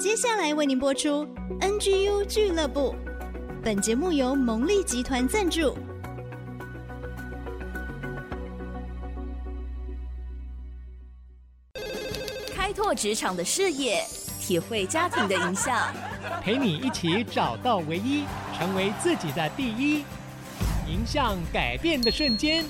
接下来为您播出 NGU 俱乐部。本节目由蒙利集团赞助。开拓职场的视野，体会家庭的影响，陪你一起找到唯一，成为自己的第一，迎向改变的瞬间。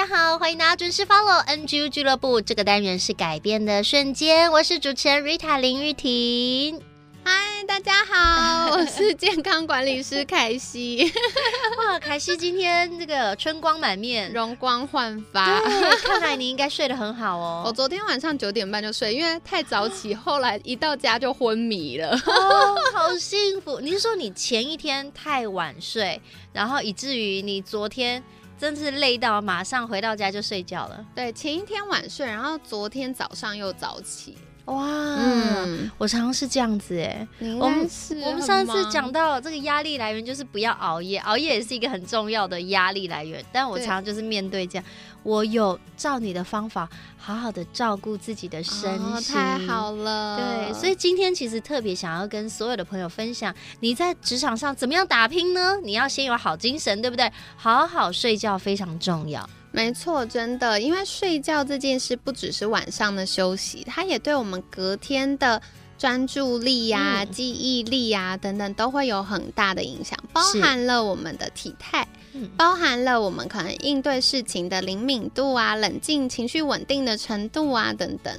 家好，欢迎大家准时 follow NGU 俱乐部。这个单元是改变的瞬间，我是主持人 Rita 林玉婷。嗨，大家好，我是健康管理师凯西。哇，凯西今天这个春光满面，容光焕发。看来你应该睡得很好哦。我昨天晚上九点半就睡，因为太早起，后来一到家就昏迷了。哦，好幸福！你是说你前一天太晚睡，然后以至于你昨天真是累到马上回到家就睡觉了？对，前一天晚睡，然后昨天早上又早起。哇，嗯，我常常是这样子哎。我们我们上次讲到这个压力来源就是不要熬夜，熬夜也是一个很重要的压力来源。但我常常就是面对这样，我有照你的方法，好好的照顾自己的身心。哦，太好了。对，所以今天其实特别想要跟所有的朋友分享，你在职场上怎么样打拼呢？你要先有好精神，对不对？好好睡觉非常重要。没错，真的，因为睡觉这件事不只是晚上的休息，它也对我们隔天的专注力呀、啊、嗯、记忆力呀、啊、等等都会有很大的影响，包含了我们的体态，嗯、包含了我们可能应对事情的灵敏度啊、冷静、情绪稳定的程度啊等等。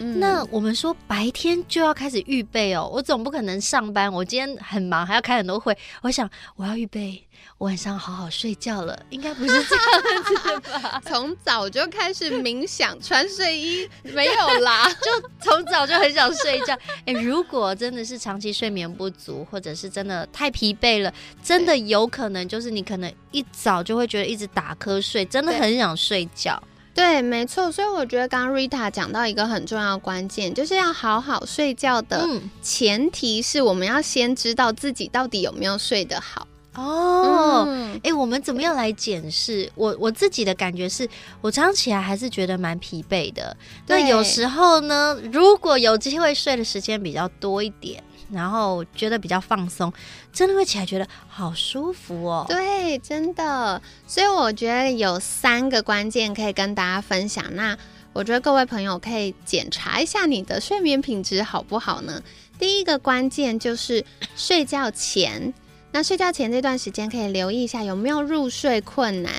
嗯、那我们说白天就要开始预备哦，我总不可能上班，我今天很忙还要开很多会，我想我要预备。晚上好好睡觉了，应该不是这样子吧？从早就开始冥想，穿睡衣 没有啦，就从早就很想睡觉。哎、欸，如果真的是长期睡眠不足，或者是真的太疲惫了，真的有可能就是你可能一早就会觉得一直打瞌睡，真的很想睡觉。对，没错。所以我觉得刚刚 Rita 讲到一个很重要的关键，就是要好好睡觉的前提是我们要先知道自己到底有没有睡得好。哦，哎、嗯欸，我们怎么样来检视？我我自己的感觉是，我早上起来还是觉得蛮疲惫的。那，有时候呢，如果有机会睡的时间比较多一点，然后觉得比较放松，真的会起来觉得好舒服哦。对，真的。所以我觉得有三个关键可以跟大家分享。那我觉得各位朋友可以检查一下你的睡眠品质好不好呢？第一个关键就是睡觉前。那睡觉前这段时间可以留意一下有没有入睡困难。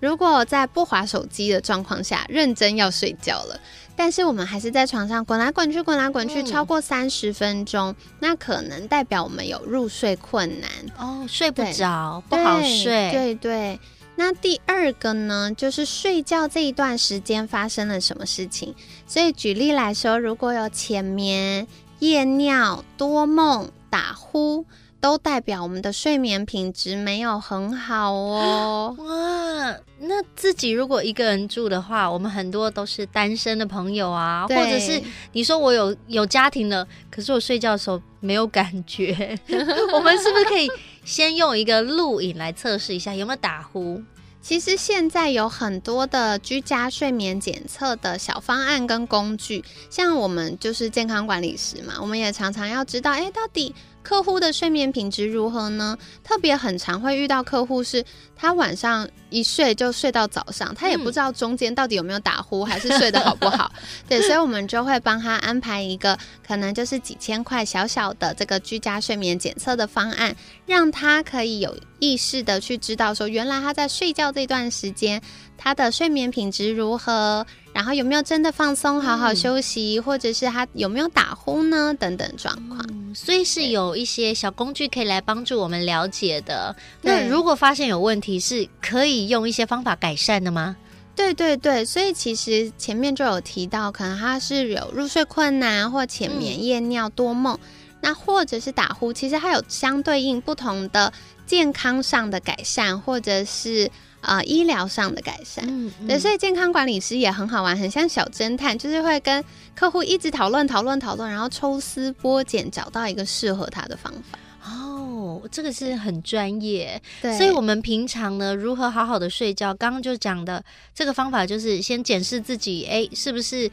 如果在不滑手机的状况下，认真要睡觉了，但是我们还是在床上滚来滚去，滚来滚去超过三十分钟，嗯，那可能代表我们有入睡困难哦，睡不着，不好睡。对对。那第二个呢，就是睡觉这一段时间发生了什么事情？所以举例来说，如果有浅眠、夜尿、多梦、打呼。都代表我们的睡眠品质没有很好哦。哇，那自己如果一个人住的话，我们很多都是单身的朋友啊，或者是你说我有有家庭了，可是我睡觉的时候没有感觉，我们是不是可以先用一个录影来测试一下有没有打呼？其实现在有很多的居家睡眠检测的小方案跟工具，像我们就是健康管理师嘛，我们也常常要知道，哎，到底。客户的睡眠品质如何呢？特别很常会遇到客户是，他晚上一睡就睡到早上，他也不知道中间到底有没有打呼，还是睡得好不好。对，所以我们就会帮他安排一个可能就是几千块小小的这个居家睡眠检测的方案，让他可以有意识的去知道说，原来他在睡觉这段时间，他的睡眠品质如何。然后有没有真的放松、好好休息，嗯、或者是他有没有打呼呢？等等状况、嗯，所以是有一些小工具可以来帮助我们了解的。那如果发现有问题，是可以用一些方法改善的吗？对对对，所以其实前面就有提到，可能他是有入睡困难，或浅眠、夜尿、多梦，嗯、那或者是打呼，其实它有相对应不同的健康上的改善，或者是。啊、呃，医疗上的改善，嗯嗯、对，所以健康管理师也很好玩，很像小侦探，就是会跟客户一直讨论、讨论、讨论，然后抽丝剥茧，找到一个适合他的方法。哦，哦，这个是很专业。对，所以我们平常呢，如何好好的睡觉？刚刚就讲的这个方法，就是先检视自己，哎，是不是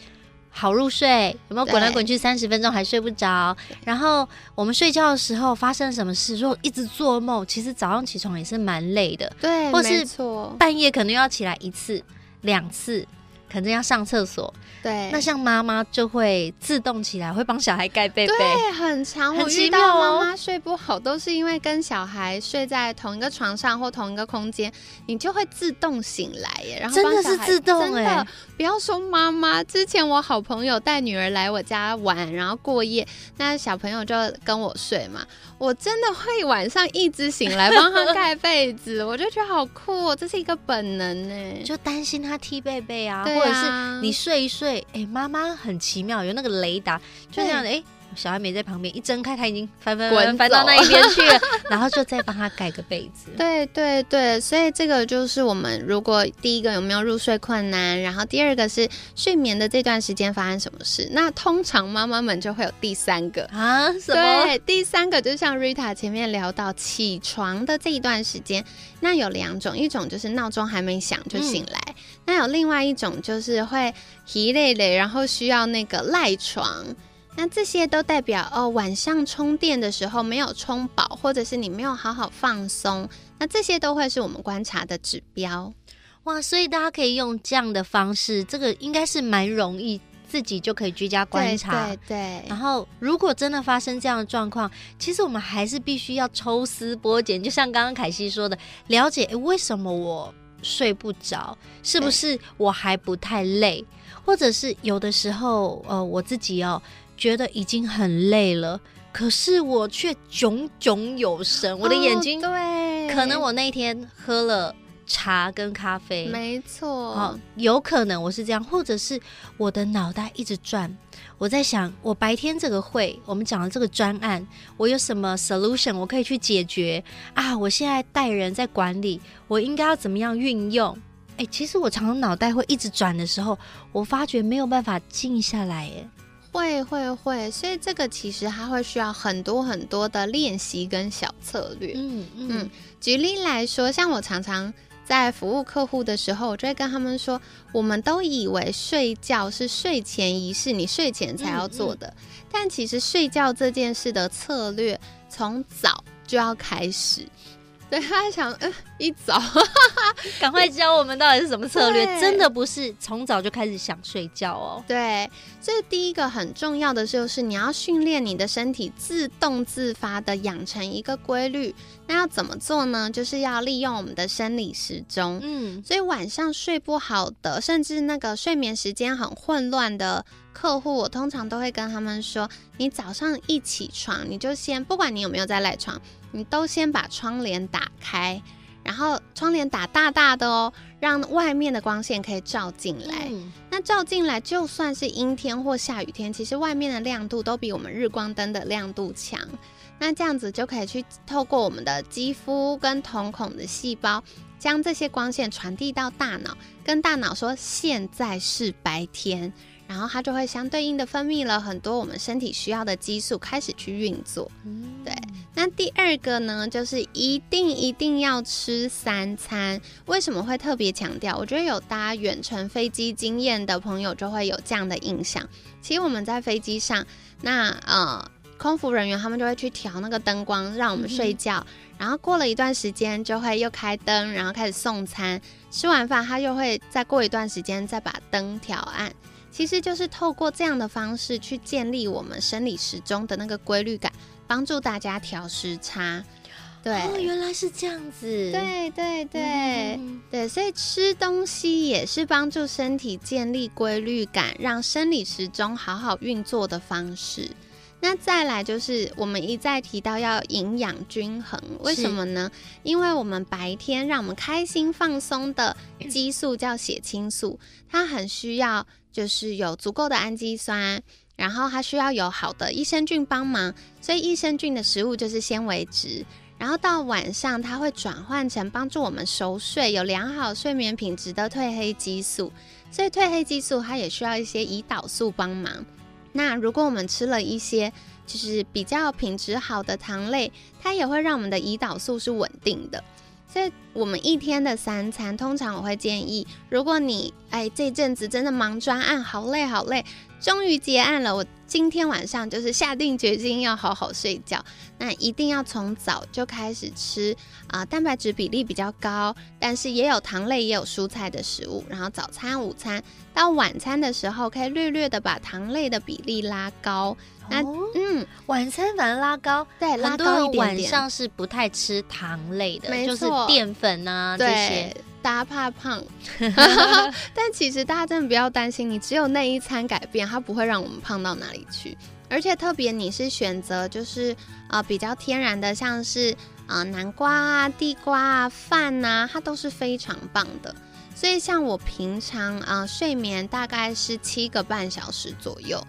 好入睡？有没有滚来滚去三十分钟还睡不着？然后我们睡觉的时候发生什么事？如果一直做梦，其实早上起床也是蛮累的。对，或是，半夜可能要起来一次、两次。可能要上厕所，对，那像妈妈就会自动起来，会帮小孩盖被被，对，很长。我遇到妈妈睡不好，都是因为跟小孩睡在同一个床上或同一个空间，你就会自动醒来耶。然后真的是自动的不要说妈妈。之前我好朋友带女儿来我家玩，然后过夜，那小朋友就跟我睡嘛，我真的会晚上一直醒来帮他盖被子，我就觉得好酷哦，这是一个本能呢，就担心他踢被被啊。对或者是你睡一睡，哎、欸，妈妈很奇妙，有那个雷达，就这样的，哎。小孩没在旁边，一睁开，他已经翻翻翻翻到那一边去了，然后就再帮他盖个被子。对对对，所以这个就是我们如果第一个有没有入睡困难，然后第二个是睡眠的这段时间发生什么事，那通常妈妈们就会有第三个啊？什么？对，第三个就像 Rita 前面聊到起床的这一段时间，那有两种，一种就是闹钟还没响就醒来，嗯、那有另外一种就是会疲累累，然后需要那个赖床。那这些都代表哦，晚上充电的时候没有充饱，或者是你没有好好放松，那这些都会是我们观察的指标。哇，所以大家可以用这样的方式，这个应该是蛮容易，自己就可以居家观察。对对，对。然后，如果真的发生这样的状况，其实我们还是必须要抽丝剥茧，就像刚刚凯西说的，了解诶，为什么我睡不着，是不是我还不太累，或者是有的时候，呃，我自己、哦。觉得已经很累了，可是我却炯炯有神。我的眼睛，对，可能我那天喝了茶跟咖啡，没错。哦，有可能我是这样，或者是我的脑袋一直转，我在想，我白天这个会，我们讲的这个专案，我有什么 solution 我可以去解决啊？我现在带人在管理，我应该要怎么样运用？哎，其实我常常脑袋会一直转的时候，我发觉没有办法静下来，哎。会会会，所以这个其实它会需要很多很多的练习跟小策略。嗯嗯，嗯，举例来说，像我常常在服务客户的时候，我就会跟他们说，我们都以为睡觉是睡前仪式，你睡前才要做的，嗯嗯，但其实睡觉这件事的策略从早就要开始。对，他想，嗯、呃，一早，赶快教我们到底是什么策略？真的不是从早就开始想睡觉哦。对，所以第一个很重要的就是你要训练你的身体自动自发的养成一个规律。那要怎么做呢？就是要利用我们的生理时钟。嗯，所以晚上睡不好的，甚至那个睡眠时间很混乱的客户，我通常都会跟他们说：你早上一起床，你就先不管你有没有在赖床。你都先把窗帘打开，然后窗帘打大大的哦，让外面的光线可以照进来。嗯、那照进来，就算是阴天或下雨天，其实外面的亮度都比我们日光灯的亮度强。那这样子就可以去透过我们的肌肤跟瞳孔的细胞，将这些光线传递到大脑，跟大脑说现在是白天。然后它就会相对应的分泌了很多我们身体需要的激素，开始去运作。嗯，对。那第二个呢，就是一定一定要吃三餐。为什么会特别强调？我觉得有搭远程飞机经验的朋友就会有这样的印象。其实我们在飞机上，那呃，空服人员他们就会去调那个灯光，让我们睡觉。嗯、然后过了一段时间，就会又开灯，然后开始送餐。吃完饭，他又会再过一段时间再把灯调暗。其实就是透过这样的方式去建立我们生理时钟的那个规律感，帮助大家调时差。对，哦，原来是这样子。对对对、嗯、对，所以吃东西也是帮助身体建立规律感，让生理时钟好好运作的方式。那再来就是我们一再提到要营养均衡，为什么呢？因为我们白天让我们开心放松的激素叫血清素，它很需要。就是有足够的氨基酸，然后它需要有好的益生菌帮忙，所以益生菌的食物就是纤维质。然后到晚上，它会转换成帮助我们熟睡、有良好睡眠品质的褪黑激素。所以褪黑激素它也需要一些胰岛素帮忙。那如果我们吃了一些就是比较品质好的糖类，它也会让我们的胰岛素是稳定的。所以我们一天的三餐，通常我会建议，如果你哎这阵子真的忙专案，好累好累，终于结案了，我今天晚上就是下定决心要好好睡觉，那一定要从早就开始吃啊、呃，蛋白质比例比较高，但是也有糖类也有蔬菜的食物，然后早餐、午餐到晚餐的时候，可以略略的把糖类的比例拉高。那、哦、嗯，晚餐反而拉高，对，拉高一点点。晚上是不太吃糖类的，就是淀粉啊这些，大家怕胖。但其实大家真的不要担心，你只有那一餐改变，它不会让我们胖到哪里去。而且特别你是选择就是啊、呃、比较天然的，像是啊、呃、南瓜啊、地瓜啊、饭啊，它都是非常棒的。所以像我平常啊、呃、睡眠大概是七个半小时左右。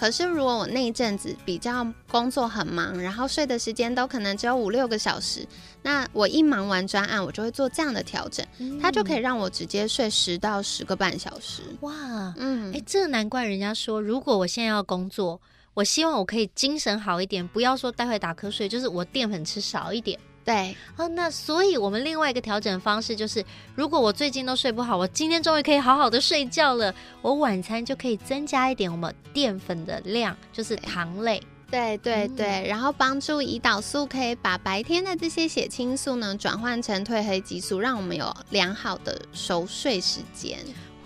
可是，如果我那一阵子比较工作很忙，然后睡的时间都可能只有五六个小时，那我一忙完专案，我就会做这样的调整，嗯、它就可以让我直接睡十到十个半小时。哇，嗯，哎，这难怪人家说，如果我现在要工作，我希望我可以精神好一点，不要说待会打瞌睡，就是我淀粉吃少一点。对，哦，那所以我们另外一个调整方式就是，如果我最近都睡不好，我今天终于可以好好的睡觉了，我晚餐就可以增加一点我们淀粉的量，就是糖类。对对对，嗯、然后帮助胰岛素可以把白天的这些血清素呢转换成褪黑激素，让我们有良好的熟睡时间。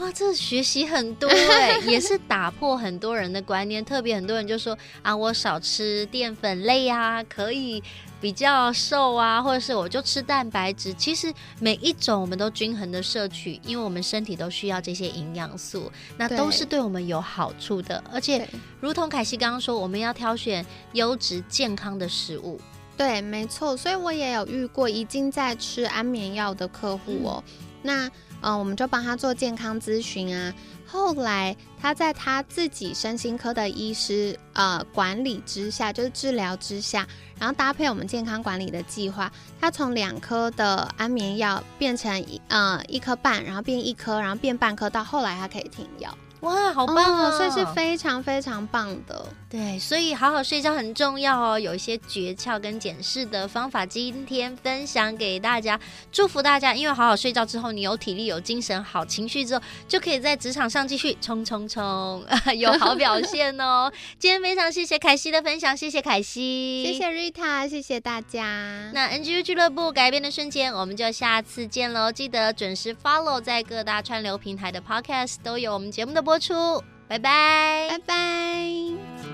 哇，这学习很多哎，也是打破很多人的观念，特别很多人就说啊，我少吃淀粉类啊，可以。比较瘦啊，或者是我就吃蛋白质。其实每一种我们都均衡的摄取，因为我们身体都需要这些营养素，那都是对我们有好处的。而且，如同凯西刚刚说，我们要挑选优质健康的食物。对，没错。所以我也有遇过已经在吃安眠药的客户哦。嗯、那呃，我们就帮他做健康咨询啊。后来他在他自己身心科的医师呃管理之下，就是治疗之下。然后搭配我们健康管理的计划，他从两颗的安眠药变成一呃一颗半，然后变一颗，然后变半颗，到后来他可以停药。哇，好棒哦！所以是非常非常棒的。对，所以好好睡觉很重要哦。有一些诀窍跟检视的方法，今天分享给大家，祝福大家。因为好好睡觉之后，你有体力、有精神、好情绪之后，就可以在职场上继续冲冲冲，有好表现哦。今天非常谢谢凯西的分享，谢谢凯西，谢谢 Rita，谢谢大家。那 NGU 俱乐部改变的瞬间，我们就下次见喽！记得准时 follow 在各大串流平台的 Podcast 都有我们节目的播出，拜拜，拜拜。